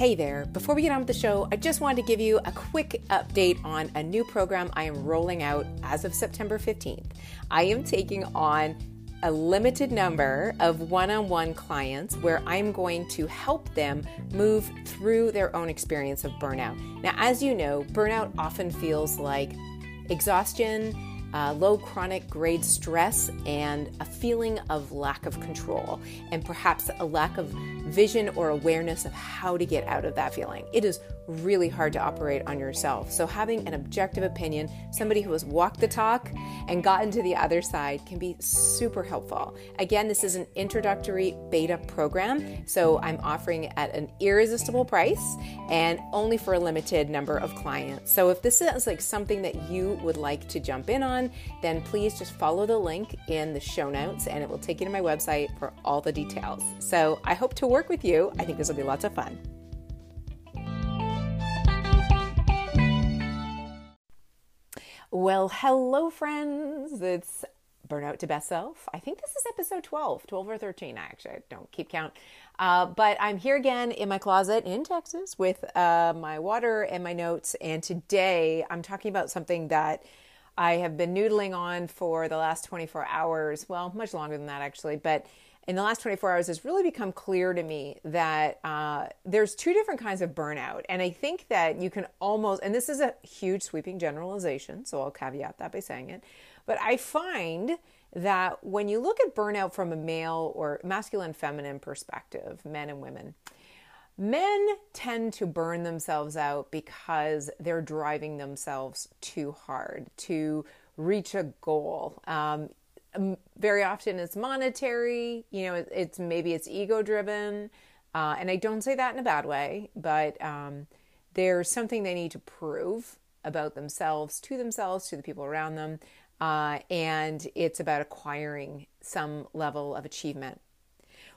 Hey there, before we get on with the show, I just wanted to give you a quick update on a new program I am rolling out as of September 15th. I am taking on a limited number of one on one clients where I'm going to help them move through their own experience of burnout. Now, as you know, burnout often feels like exhaustion, uh, low chronic grade stress, and a feeling of lack of control, and perhaps a lack of vision or awareness of how to get out of that feeling. It is really hard to operate on yourself. So, having an objective opinion, somebody who has walked the talk and gotten to the other side, can be super helpful. Again, this is an introductory beta program, so I'm offering it at an irresistible price and only for a limited number of clients. So, if this is like something that you would like to jump in on, then please just follow the link in the show notes and it will take you to my website for all the details. So, I hope to work with you. I think this will be lots of fun. Well, hello, friends. It's Burnout to Best Self. I think this is episode 12, 12 or 13. I actually don't keep count. Uh, but I'm here again in my closet in Texas with uh, my water and my notes. And today I'm talking about something that I have been noodling on for the last 24 hours. Well, much longer than that, actually. But in the last 24 hours has really become clear to me that uh, there's two different kinds of burnout. And I think that you can almost, and this is a huge sweeping generalization, so I'll caveat that by saying it. But I find that when you look at burnout from a male or masculine feminine perspective, men and women, men tend to burn themselves out because they're driving themselves too hard to reach a goal. Um, very often it's monetary you know it's maybe it's ego driven uh, and i don't say that in a bad way but um, there's something they need to prove about themselves to themselves to the people around them uh, and it's about acquiring some level of achievement.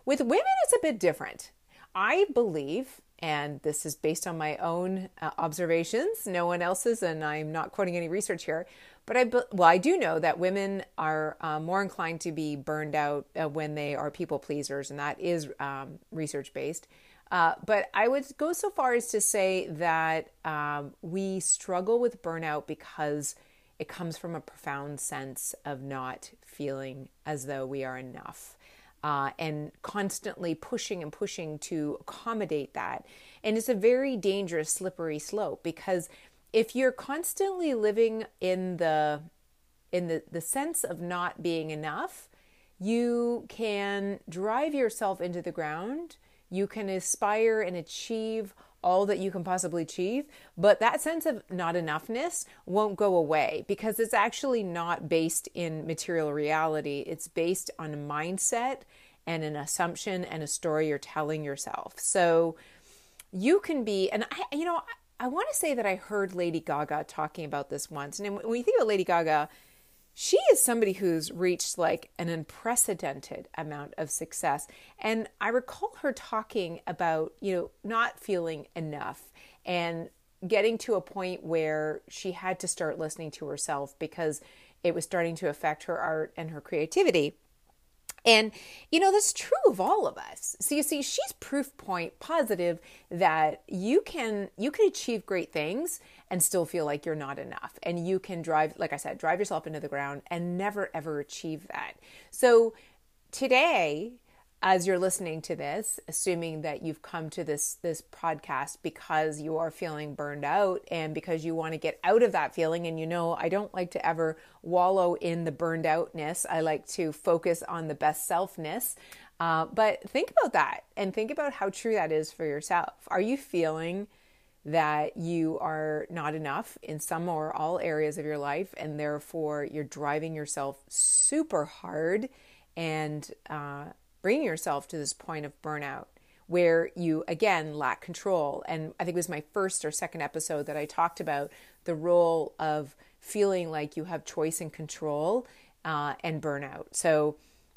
With women it's a bit different. I believe and this is based on my own uh, observations no one else's and i'm not quoting any research here but I, well, I do know that women are uh, more inclined to be burned out uh, when they are people pleasers, and that is um, research based. Uh, but I would go so far as to say that um, we struggle with burnout because it comes from a profound sense of not feeling as though we are enough. Uh, and constantly pushing and pushing to accommodate that. And it's a very dangerous, slippery slope because if you're constantly living in the in the, the sense of not being enough, you can drive yourself into the ground. You can aspire and achieve all that you can possibly achieve, but that sense of not enoughness won't go away because it's actually not based in material reality. It's based on a mindset and an assumption and a story you're telling yourself. So you can be, and I, you know, I want to say that I heard Lady Gaga talking about this once. And when you think about Lady Gaga, she is somebody who's reached like an unprecedented amount of success. And I recall her talking about, you know, not feeling enough and getting to a point where she had to start listening to herself because it was starting to affect her art and her creativity. And, you know, that's true of all of us. So you see, she's proof point positive that you can, you can achieve great things and still feel like you're not enough. And you can drive, like I said, drive yourself into the ground and never ever achieve that. So today, as you're listening to this, assuming that you've come to this this podcast because you are feeling burned out and because you want to get out of that feeling and you know I don't like to ever wallow in the burned outness. I like to focus on the best selfness. Uh, but think about that and think about how true that is for yourself. Are you feeling that you are not enough in some or all areas of your life and therefore you're driving yourself super hard and uh, bringing yourself to this point of burnout where you again lack control. And I think it was my first or second episode that I talked about the role of feeling like you have choice and control uh, and burnout. So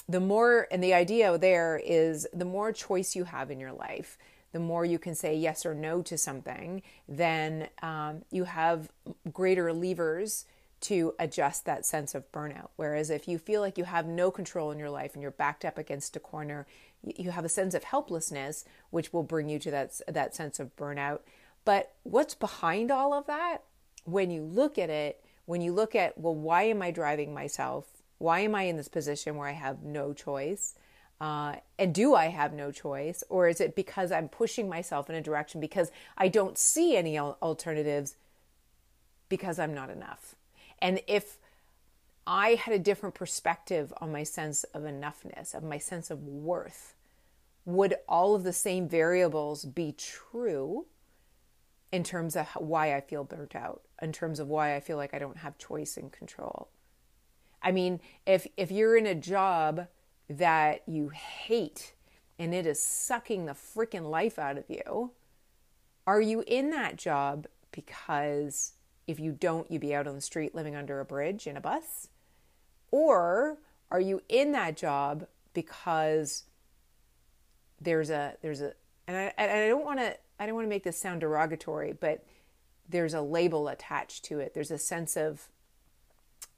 the more, and the idea there is the more choice you have in your life, the more you can say yes or no to something, then um, you have greater levers to adjust that sense of burnout. Whereas if you feel like you have no control in your life and you're backed up against a corner, you have a sense of helplessness, which will bring you to that, that sense of burnout. But what's behind all of that? When you look at it, when you look at, well, why am I driving myself? Why am I in this position where I have no choice? Uh, and do I have no choice? Or is it because I'm pushing myself in a direction because I don't see any alternatives because I'm not enough? And if I had a different perspective on my sense of enoughness, of my sense of worth, would all of the same variables be true in terms of why I feel burnt out, in terms of why I feel like I don't have choice and control? I mean, if if you're in a job that you hate and it is sucking the freaking life out of you, are you in that job because if you don't, you'd be out on the street living under a bridge in a bus? Or are you in that job because there's a there's a and I, and I don't want to I don't want to make this sound derogatory, but there's a label attached to it. There's a sense of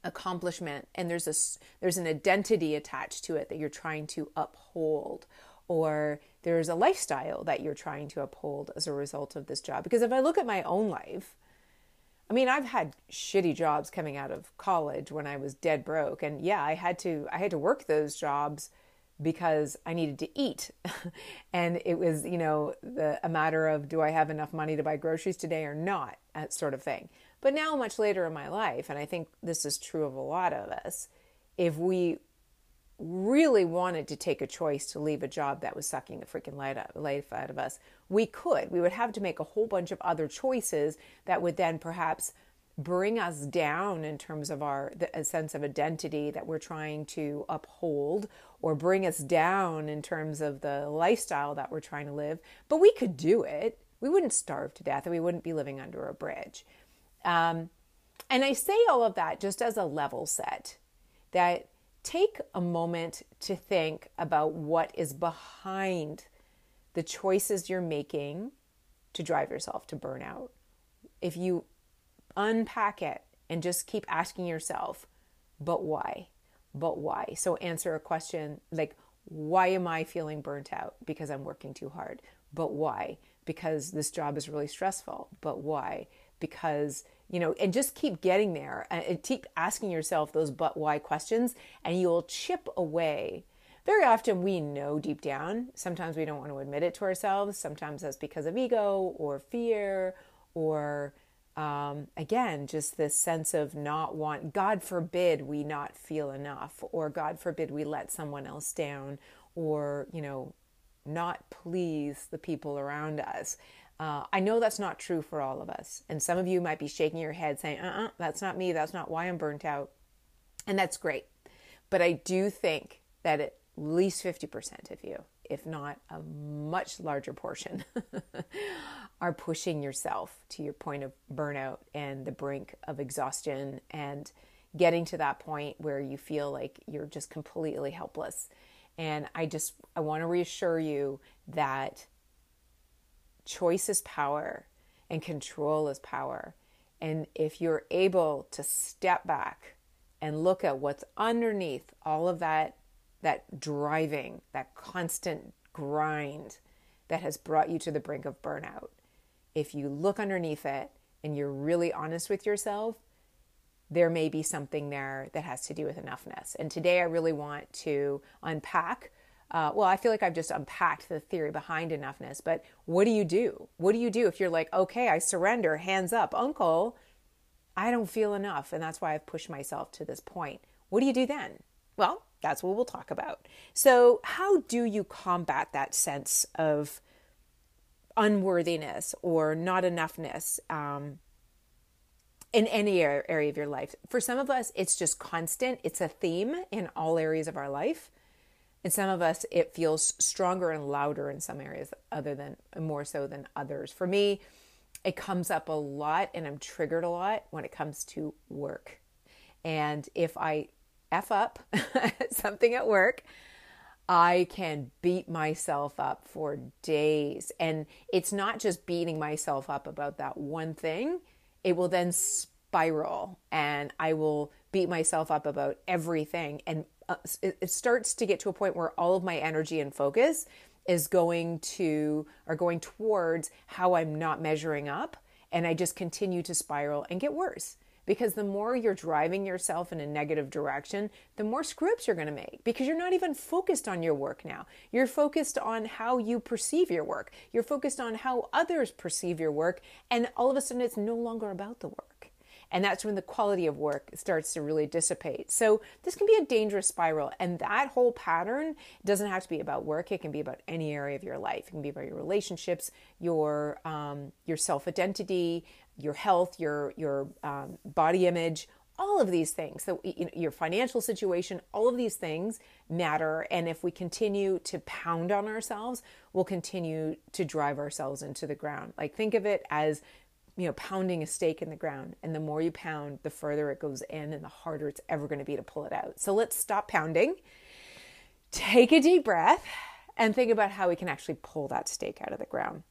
accomplishment and there's a there's an identity attached to it that you're trying to uphold or there's a lifestyle that you're trying to uphold as a result of this job because if i look at my own life I mean, I've had shitty jobs coming out of college when I was dead broke and yeah, I had to I had to work those jobs because I needed to eat. and it was, you know, the, a matter of do I have enough money to buy groceries today or not, that sort of thing. But now, much later in my life, and I think this is true of a lot of us, if we really wanted to take a choice to leave a job that was sucking the freaking life out of us, we could. We would have to make a whole bunch of other choices that would then perhaps bring us down in terms of our the, sense of identity that we're trying to uphold or bring us down in terms of the lifestyle that we're trying to live but we could do it we wouldn't starve to death and we wouldn't be living under a bridge um, and i say all of that just as a level set that take a moment to think about what is behind the choices you're making to drive yourself to burnout. If you unpack it and just keep asking yourself, but why? But why? So answer a question like, why am I feeling burnt out? Because I'm working too hard. But why? Because this job is really stressful. But why? Because you know, and just keep getting there uh, and keep asking yourself those but why questions, and you'll chip away. Very often we know deep down. Sometimes we don't want to admit it to ourselves. Sometimes that's because of ego or fear or um, again, just this sense of not want, God forbid we not feel enough, or God forbid we let someone else down, or, you know, not please the people around us. Uh, I know that's not true for all of us. And some of you might be shaking your head saying, uh uh-uh, uh, that's not me. That's not why I'm burnt out. And that's great. But I do think that at least 50% of you, if not a much larger portion, are pushing yourself to your point of burnout and the brink of exhaustion and getting to that point where you feel like you're just completely helpless. And I just, I want to reassure you that choice is power and control is power. And if you're able to step back and look at what's underneath all of that that driving, that constant grind that has brought you to the brink of burnout. If you look underneath it and you're really honest with yourself, there may be something there that has to do with enoughness. And today I really want to unpack uh, well, I feel like I've just unpacked the theory behind enoughness, but what do you do? What do you do if you're like, okay, I surrender, hands up, uncle, I don't feel enough, and that's why I've pushed myself to this point? What do you do then? Well, that's what we'll talk about. So, how do you combat that sense of unworthiness or not enoughness um, in any area of your life? For some of us, it's just constant, it's a theme in all areas of our life. In some of us, it feels stronger and louder in some areas, other than more so than others. For me, it comes up a lot and I'm triggered a lot when it comes to work. And if I F up something at work, I can beat myself up for days. And it's not just beating myself up about that one thing, it will then spiral and I will beat myself up about everything. And uh, it, it starts to get to a point where all of my energy and focus is going to, or going towards how I'm not measuring up. And I just continue to spiral and get worse because the more you're driving yourself in a negative direction, the more screw ups you're going to make because you're not even focused on your work now. You're focused on how you perceive your work, you're focused on how others perceive your work, and all of a sudden it's no longer about the work. And that's when the quality of work starts to really dissipate. So, this can be a dangerous spiral. And that whole pattern doesn't have to be about work, it can be about any area of your life. It can be about your relationships, your, um, your self identity, your health, your your um, body image, all of these things. So you know, your financial situation, all of these things matter. And if we continue to pound on ourselves, we'll continue to drive ourselves into the ground. Like think of it as you know pounding a stake in the ground and the more you pound the further it goes in and the harder it's ever going to be to pull it out so let's stop pounding take a deep breath and think about how we can actually pull that stake out of the ground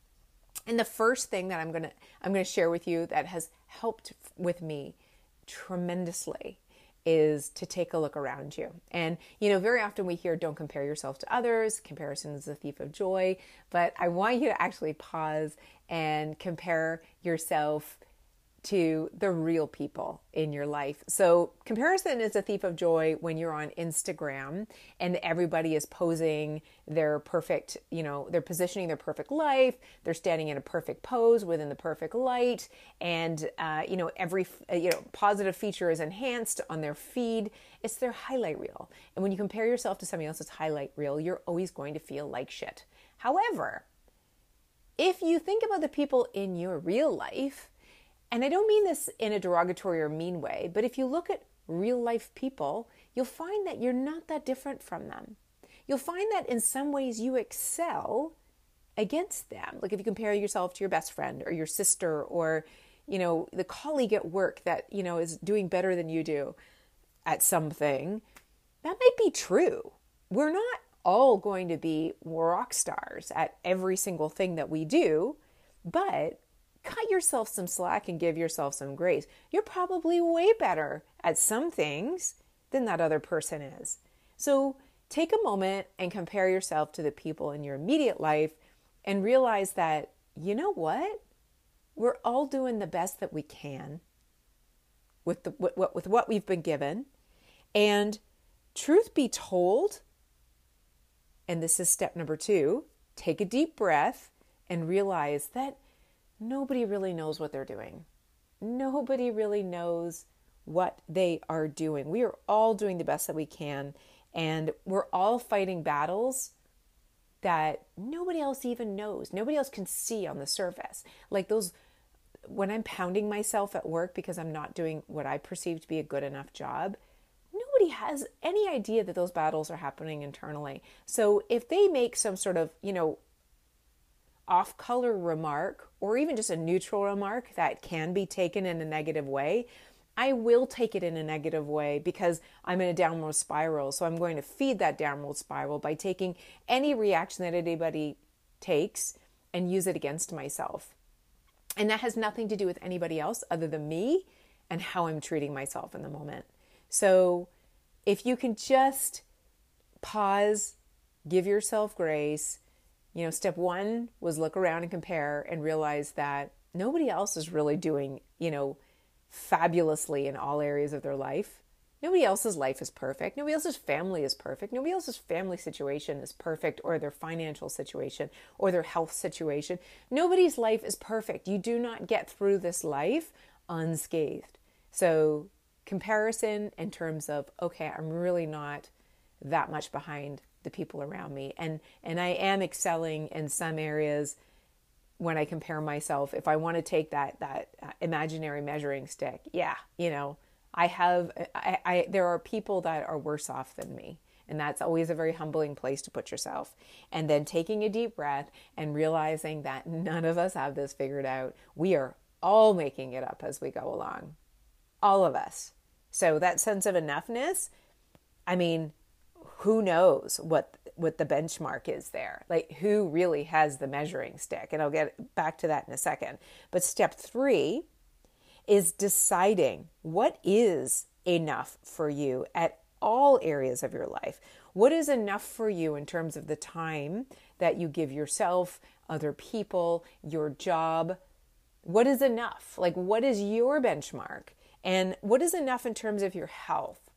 and the first thing that I'm going to I'm going to share with you that has helped with me tremendously is to take a look around you. And you know, very often we hear don't compare yourself to others, comparison is a thief of joy, but I want you to actually pause and compare yourself to the real people in your life. So, comparison is a thief of joy when you're on Instagram and everybody is posing their perfect, you know, they're positioning their perfect life, they're standing in a perfect pose within the perfect light, and, uh, you know, every, uh, you know, positive feature is enhanced on their feed. It's their highlight reel. And when you compare yourself to somebody else's highlight reel, you're always going to feel like shit. However, if you think about the people in your real life, and I don't mean this in a derogatory or mean way, but if you look at real life people, you'll find that you're not that different from them. You'll find that in some ways you excel against them. Like if you compare yourself to your best friend or your sister or, you know, the colleague at work that, you know, is doing better than you do at something, that might be true. We're not all going to be rock stars at every single thing that we do, but cut yourself some slack and give yourself some grace. You're probably way better at some things than that other person is. So take a moment and compare yourself to the people in your immediate life and realize that, you know what? We're all doing the best that we can with, the, with, with what we've been given. And truth be told, and this is step number two take a deep breath and realize that nobody really knows what they're doing. Nobody really knows what they are doing. We are all doing the best that we can, and we're all fighting battles that nobody else even knows. Nobody else can see on the surface. Like those, when I'm pounding myself at work because I'm not doing what I perceive to be a good enough job, nobody has any idea that those battles are happening internally. So if they make some sort of, you know, off color remark or even just a neutral remark that can be taken in a negative way, I will take it in a negative way because I'm in a downward spiral. So I'm going to feed that downward spiral by taking any reaction that anybody takes and use it against myself. And that has nothing to do with anybody else other than me and how I'm treating myself in the moment. So if you can just pause, give yourself grace, you know, step one was look around and compare and realize that nobody else is really doing, you know, fabulously in all areas of their life. Nobody else's life is perfect. Nobody else's family is perfect. Nobody else's family situation is perfect, or their financial situation, or their health situation. Nobody's life is perfect. You do not get through this life unscathed. So, comparison in terms of, okay, I'm really not that much behind the people around me. And and I am excelling in some areas when I compare myself. If I want to take that that uh, imaginary measuring stick yeah you know I have I, I there are people that are worse off than me. And that's always a very humbling place to put yourself. And then taking a deep breath and realizing that none of us have this figured out. We are all making it up as we go along. All of us. So that sense of enoughness I mean who knows what what the benchmark is there like who really has the measuring stick and i'll get back to that in a second but step three is deciding what is enough for you at all areas of your life. What is enough for you in terms of the time that you give yourself, other people, your job? What is enough? Like, what is your benchmark? And what is enough in terms of your health?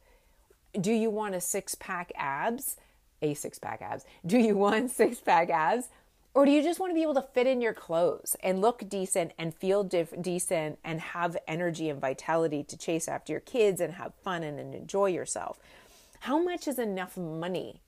Do you want a six pack abs? A six pack abs. Do you want six pack abs? Or do you just want to be able to fit in your clothes and look decent and feel diff- decent and have energy and vitality to chase after your kids and have fun and, and enjoy yourself? How much is enough money?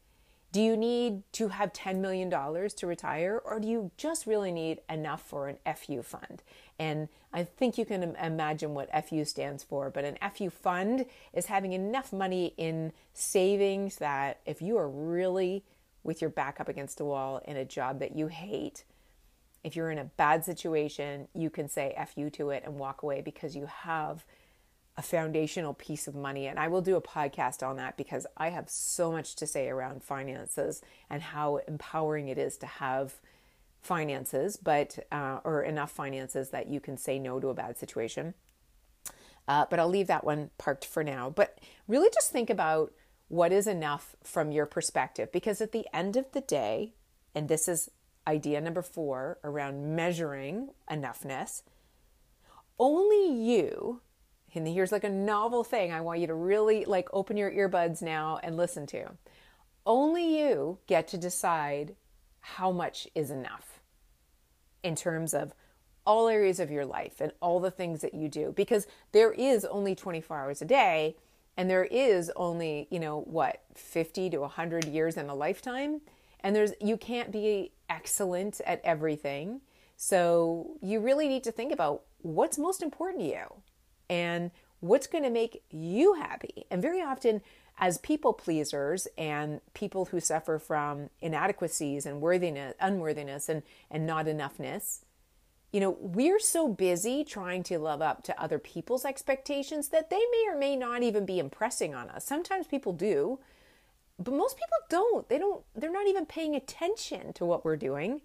Do you need to have $10 million to retire, or do you just really need enough for an FU fund? And I think you can imagine what FU stands for, but an FU fund is having enough money in savings that if you are really with your back up against a wall in a job that you hate, if you're in a bad situation, you can say FU to it and walk away because you have a foundational piece of money. And I will do a podcast on that because I have so much to say around finances and how empowering it is to have finances, but uh, or enough finances that you can say no to a bad situation. Uh, but I'll leave that one parked for now. But really, just think about what is enough from your perspective, because at the end of the day, and this is idea number four around measuring enoughness, only you. And here's like a novel thing I want you to really like open your earbuds now and listen to. Only you get to decide how much is enough in terms of all areas of your life and all the things that you do because there is only 24 hours a day and there is only you know what 50 to 100 years in a lifetime. And there's you can't be excellent at everything. So you really need to think about what's most important to you and what's going to make you happy. And very often as people pleasers and people who suffer from inadequacies and worthiness, unworthiness and, and not enoughness, you know, we're so busy trying to live up to other people's expectations that they may or may not even be impressing on us. Sometimes people do, but most people don't. They don't, they're not even paying attention to what we're doing.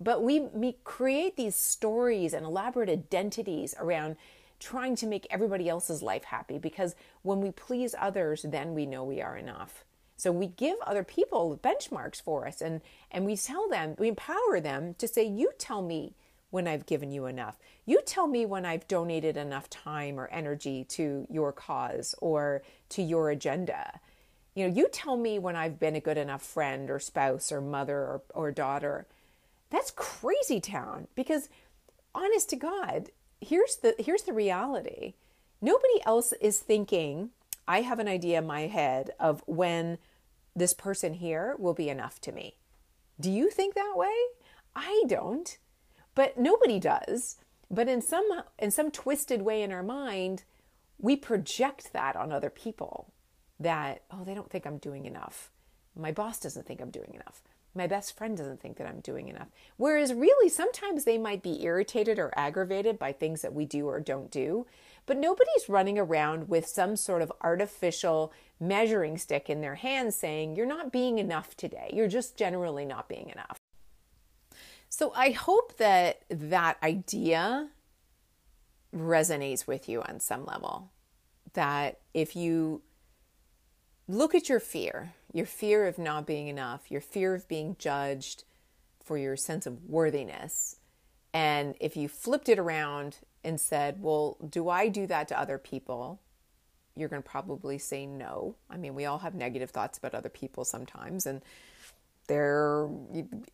But we, we create these stories and elaborate identities around trying to make everybody else's life happy because when we please others, then we know we are enough. So we give other people benchmarks for us and, and we tell them, we empower them to say, You tell me when I've given you enough. You tell me when I've donated enough time or energy to your cause or to your agenda. You know, you tell me when I've been a good enough friend or spouse or mother or, or daughter. That's crazy town because honest to God, here's the here's the reality. Nobody else is thinking, I have an idea in my head of when this person here will be enough to me. Do you think that way? I don't. But nobody does. But in some in some twisted way in our mind, we project that on other people that oh, they don't think I'm doing enough. My boss doesn't think I'm doing enough my best friend doesn't think that I'm doing enough. Whereas, really, sometimes they might be irritated or aggravated by things that we do or don't do, but nobody's running around with some sort of artificial measuring stick in their hand saying, You're not being enough today. You're just generally not being enough. So, I hope that that idea resonates with you on some level. That if you look at your fear, your fear of not being enough, your fear of being judged for your sense of worthiness. And if you flipped it around and said, Well, do I do that to other people? You're going to probably say no. I mean, we all have negative thoughts about other people sometimes, and they're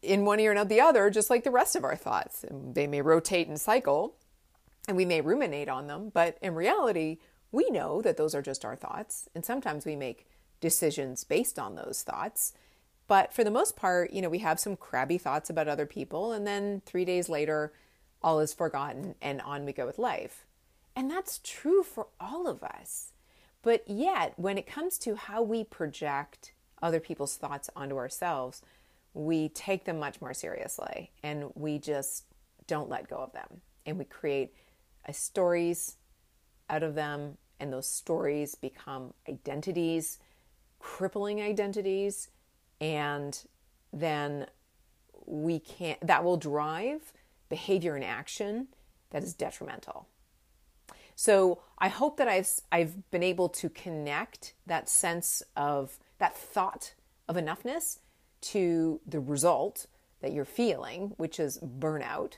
in one ear and out the other, just like the rest of our thoughts. And they may rotate and cycle, and we may ruminate on them, but in reality, we know that those are just our thoughts. And sometimes we make decisions based on those thoughts. But for the most part, you know, we have some crabby thoughts about other people, and then three days later, all is forgotten and on we go with life. And that's true for all of us. But yet, when it comes to how we project other people's thoughts onto ourselves, we take them much more seriously and we just don't let go of them. And we create stories out of them, and those stories become identities crippling identities and then we can't that will drive behavior and action that is detrimental So I hope that I've I've been able to connect that sense of that thought of enoughness to the result that you're feeling, which is burnout,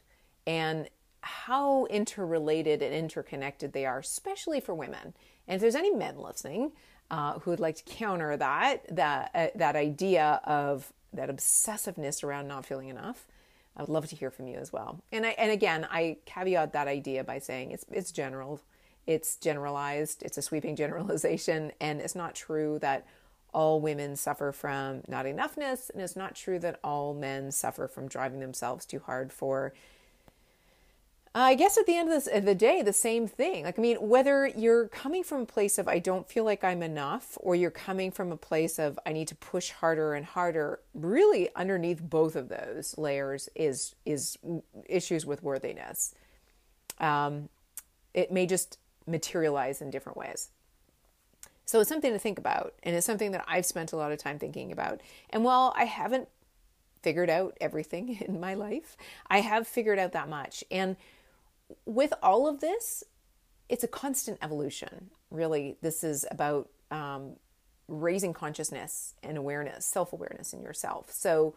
and how interrelated and interconnected they are, especially for women. And if there's any men listening uh, who would like to counter that that uh, that idea of that obsessiveness around not feeling enough, I would love to hear from you as well. And I and again, I caveat that idea by saying it's it's general, it's generalized, it's a sweeping generalization, and it's not true that all women suffer from not enoughness, and it's not true that all men suffer from driving themselves too hard for I guess at the end of, this, of the day, the same thing. Like, I mean, whether you're coming from a place of I don't feel like I'm enough, or you're coming from a place of I need to push harder and harder, really underneath both of those layers is is issues with worthiness. Um, it may just materialize in different ways. So it's something to think about, and it's something that I've spent a lot of time thinking about. And while I haven't figured out everything in my life, I have figured out that much. And with all of this, it's a constant evolution. Really, this is about um, raising consciousness and awareness, self awareness in yourself. So,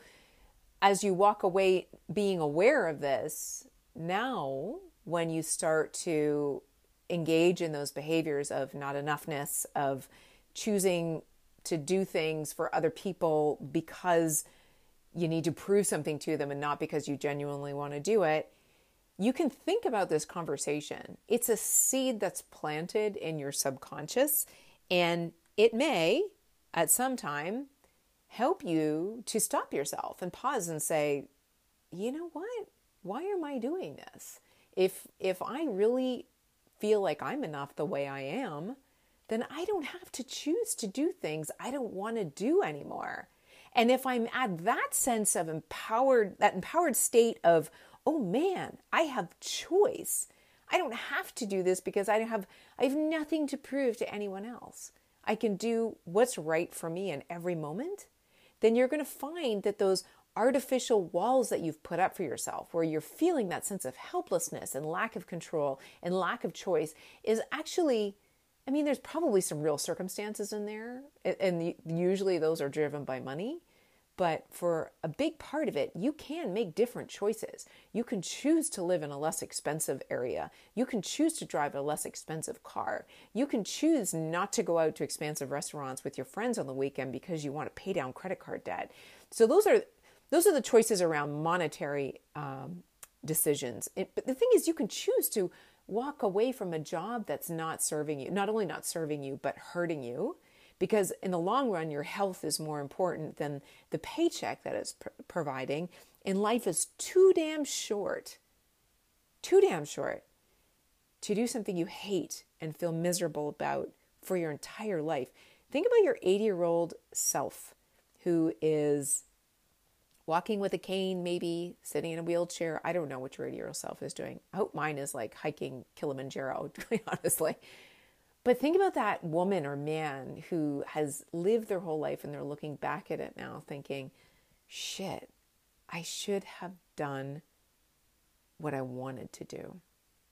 as you walk away being aware of this, now when you start to engage in those behaviors of not enoughness, of choosing to do things for other people because you need to prove something to them and not because you genuinely want to do it, you can think about this conversation. It's a seed that's planted in your subconscious, and it may, at some time, help you to stop yourself and pause and say, you know what? Why am I doing this? If if I really feel like I'm enough the way I am, then I don't have to choose to do things I don't want to do anymore. And if I'm at that sense of empowered, that empowered state of oh man, I have choice. I don't have to do this because I have I have nothing to prove to anyone else. I can do what's right for me in every moment. Then you're going to find that those artificial walls that you've put up for yourself where you're feeling that sense of helplessness and lack of control and lack of choice is actually I mean there's probably some real circumstances in there and usually those are driven by money but for a big part of it, you can make different choices. You can choose to live in a less expensive area. You can choose to drive a less expensive car. You can choose not to go out to expensive restaurants with your friends on the weekend because you want to pay down credit card debt. So those are those are the choices around monetary um, decisions. It, but the thing is, you can choose to walk away from a job that's not serving you, not only not serving you, but hurting you because in the long run, your health is more important than the paycheck that it's pr- providing. And life is too damn short, too damn short to do something you hate and feel miserable about for your entire life. Think about your 80 year old self who is walking with a cane, maybe sitting in a wheelchair. I don't know what your 80 year old self is doing. I hope mine is like hiking Kilimanjaro, honestly. But think about that woman or man who has lived their whole life and they're looking back at it now thinking, shit, I should have done what I wanted to do.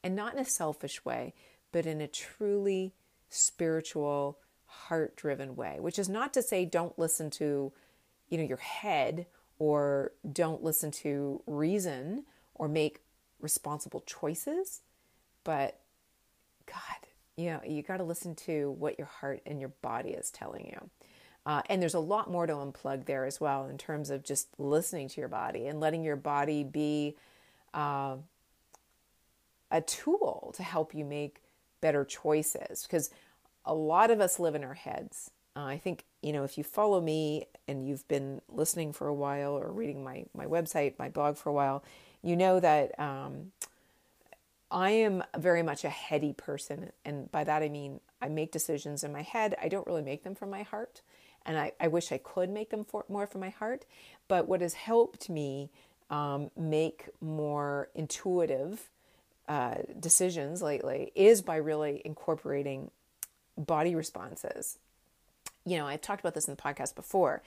And not in a selfish way, but in a truly spiritual, heart driven way, which is not to say don't listen to, you know, your head or don't listen to reason or make responsible choices, but God, you know, you got to listen to what your heart and your body is telling you. Uh, and there's a lot more to unplug there as well in terms of just listening to your body and letting your body be uh, a tool to help you make better choices. Because a lot of us live in our heads. Uh, I think, you know, if you follow me and you've been listening for a while or reading my, my website, my blog for a while, you know that um, I am very much a heady person. And by that I mean I make decisions in my head. I don't really make them from my heart. And I, I wish I could make them for, more from my heart. But what has helped me um, make more intuitive uh, decisions lately is by really incorporating body responses. You know, I've talked about this in the podcast before.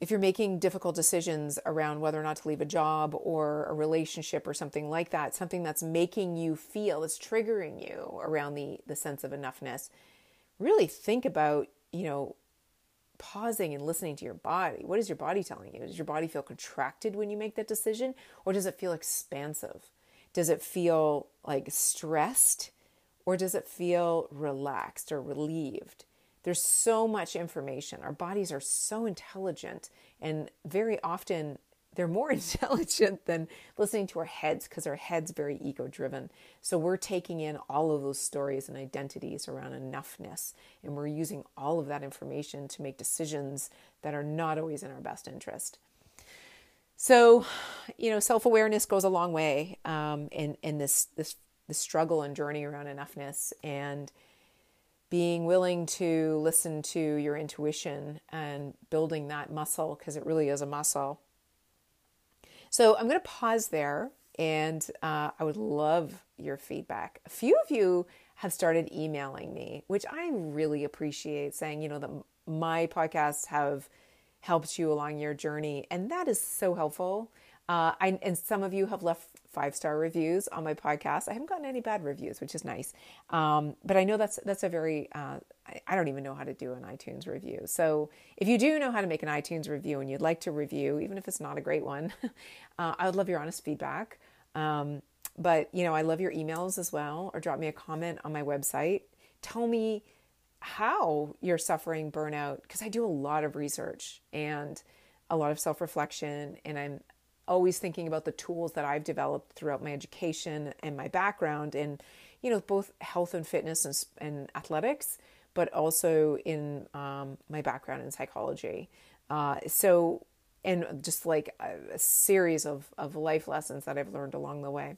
If you're making difficult decisions around whether or not to leave a job or a relationship or something like that, something that's making you feel, that's triggering you around the, the sense of enoughness, really think about, you know, pausing and listening to your body. What is your body telling you? Does your body feel contracted when you make that decision or does it feel expansive? Does it feel like stressed or does it feel relaxed or relieved? There's so much information. Our bodies are so intelligent, and very often they're more intelligent than listening to our heads because our heads very ego driven. So we're taking in all of those stories and identities around enoughness, and we're using all of that information to make decisions that are not always in our best interest. So, you know, self awareness goes a long way um, in in this this struggle and journey around enoughness and being willing to listen to your intuition and building that muscle because it really is a muscle. So I'm going to pause there and uh, I would love your feedback. A few of you have started emailing me, which I really appreciate, saying, you know, that my podcasts have helped you along your journey. And that is so helpful. Uh, I, and some of you have left five star reviews on my podcast. I haven't gotten any bad reviews, which is nice. Um, but I know that's that's a very uh, I, I, don't even know how to do an iTunes review. So if you do know how to make an iTunes review and you'd like to review, even if it's not a great one, uh, I would love your honest feedback. Um, but you know, I love your emails as well, or drop me a comment on my website. Tell me how you're suffering burnout because I do a lot of research and a lot of self reflection, and I'm always thinking about the tools that I've developed throughout my education and my background in, you know, both health and fitness and, and athletics, but also in um, my background in psychology. Uh, so, and just like a, a series of, of life lessons that I've learned along the way.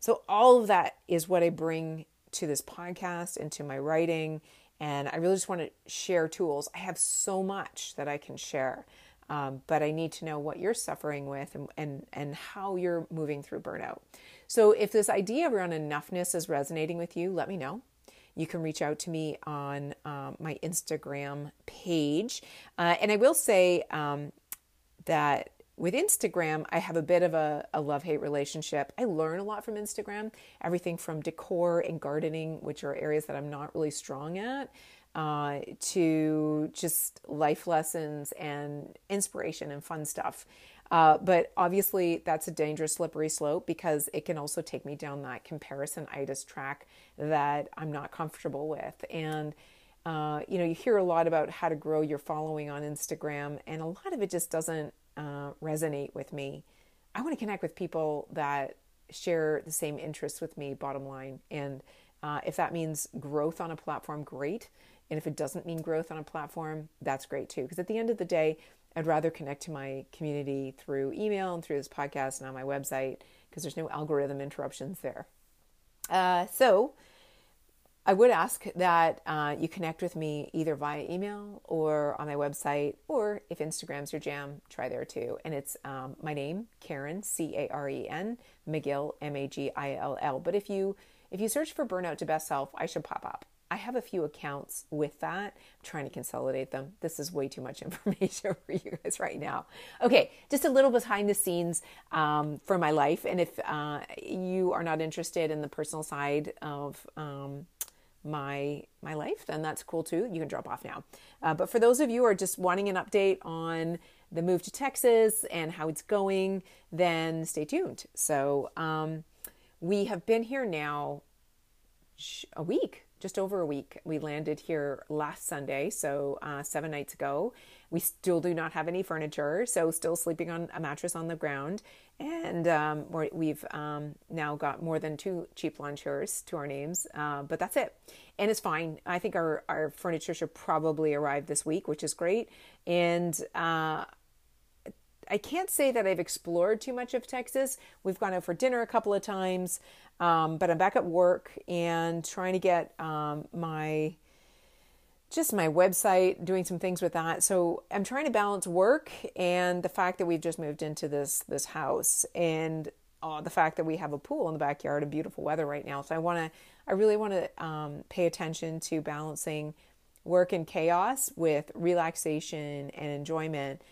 So, all of that is what I bring to this podcast and to my writing. And I really just want to share tools. I have so much that I can share. Um, but I need to know what you're suffering with and, and, and how you're moving through burnout. So if this idea around enoughness is resonating with you, let me know. You can reach out to me on um, my Instagram page. Uh, and I will say um, that with Instagram, I have a bit of a, a love hate relationship. I learn a lot from Instagram, everything from decor and gardening, which are areas that I'm not really strong at uh, to just life lessons and inspiration and fun stuff. Uh, but obviously, that's a dangerous slippery slope because it can also take me down that comparison itis track that I'm not comfortable with. And, uh, you know, you hear a lot about how to grow your following on Instagram, and a lot of it just doesn't uh, resonate with me. I want to connect with people that share the same interests with me, bottom line. And uh, if that means growth on a platform, great. And if it doesn't mean growth on a platform, that's great too. Because at the end of the day, I'd rather connect to my community through email and through this podcast and on my website because there's no algorithm interruptions there. Uh, so I would ask that uh, you connect with me either via email or on my website, or if Instagram's your jam, try there too. And it's um, my name, Caren C A R E N, Magill M A G I L L. But if you if you search for Burnout to Best Self, I should pop up. I have a few accounts with that. I'm trying to consolidate them. This is way too much information for you guys right now. Okay, just a little behind the scenes um, for my life. And if uh, you are not interested in the personal side of um, my my life, then that's cool too. You can drop off now. Uh, but for those of you who are just wanting an update on the move to Texas and how it's going, then stay tuned. So um, we have been here now a week just over a week. We landed here last Sunday, so uh, seven nights ago. We still do not have any furniture, so still sleeping on a mattress on the ground. And um, we've um, now got more than two cheap launchers to our names, uh, but that's it. And it's fine. I think our, our furniture should probably arrive this week, which is great. And uh, I can't say that I've explored too much of Texas. We've gone out for dinner a couple of times. Um, but I'm back at work and trying to get um, my just my website, doing some things with that. So I'm trying to balance work and the fact that we've just moved into this this house and uh, the fact that we have a pool in the backyard and beautiful weather right now. So I want to, I really want to um, pay attention to balancing work and chaos with relaxation and enjoyment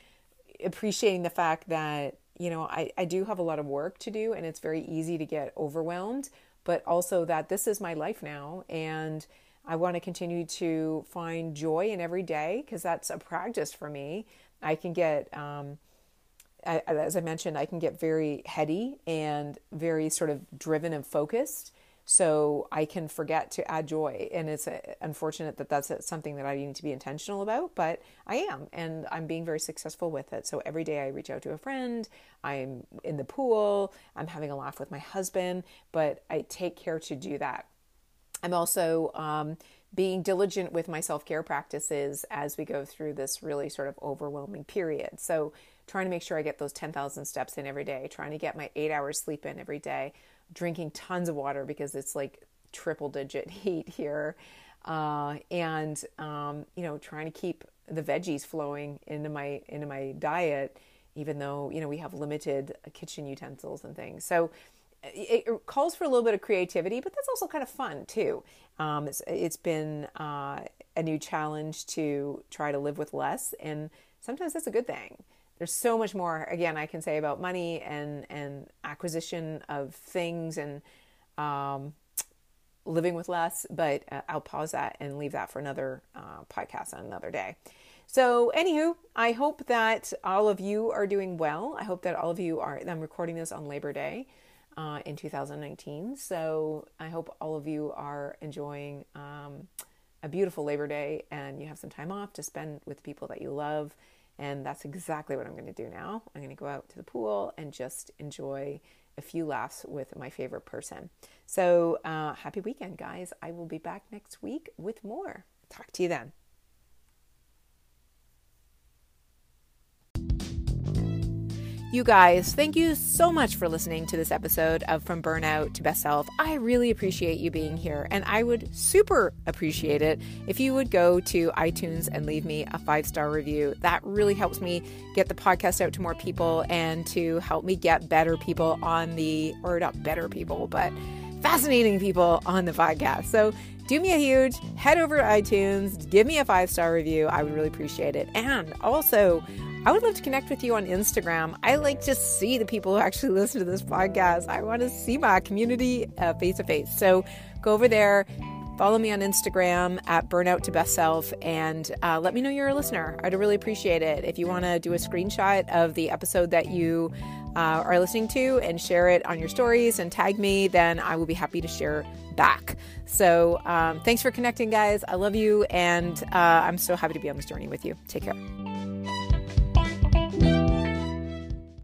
appreciating the fact that, you know, I, I do have a lot of work to do and it's very easy to get overwhelmed, but also that this is my life now. And I want to continue to find joy in every day because that's a practice for me. I can get, um, as I mentioned, I can get very heady and very sort of driven and focused. So I can forget to add joy. And it's uh, unfortunate that that's something that I need to be intentional about, but I am. And I'm being very successful with it. So every day I reach out to a friend, I'm in the pool, I'm having a laugh with my husband, but I take care to do that. I'm also um, being diligent with my self care practices as we go through this really sort of overwhelming period. So trying to make sure I get those 10,000 steps in every day, trying to get my eight hours sleep in every day, drinking tons of water because it's like triple digit heat here. Uh, and um, you know, trying to keep the veggies flowing into my into my diet, even though you know we have limited kitchen utensils and things. So it, calls for a little bit of creativity, but that's also kind of fun too. Um, it's it's been uh, a new challenge to try to live with less, and sometimes that's a good thing there's so much more again I can say about money and and acquisition of things and um, living with less, but uh, I'll pause that and leave that for another uh, podcast on another day. So, anywho, I hope that all of you are doing well. I hope that all of you are. I'm recording this on Labor Day uh, in 2019, so I hope all of you are enjoying um, a beautiful Labor Day and you have some time off to spend with people that you love and that's exactly what I'm going to do now. I'm going to go out to the pool and just enjoy a few laughs with my favorite person. So, uh, happy weekend, guys. I will be back next week with more. Talk to you then. You guys, thank you so much for listening to this episode of From Burnout to Best Self. I really appreciate you being here, and I would super appreciate it if you would go to iTunes and leave me a five star review. That really helps me get the podcast out to more people and to help me get better people on the, or not better people, but fascinating people on the podcast. So do me a huge head over to iTunes, give me a five star review. I would really appreciate it. And also, I would love to connect with you on Instagram. I like to see the people who actually listen to this podcast. I want to see my community face to face. So go over there, follow me on Instagram at Burnout to Best Self, and uh, let me know you're a listener. I'd really appreciate it. If you want to do a screenshot of the episode that you uh, are listening to and share it on your stories and tag me, then I will be happy to share back. So um, thanks for connecting, guys. I love you, and uh, I'm so happy to be on this journey with you. Take care.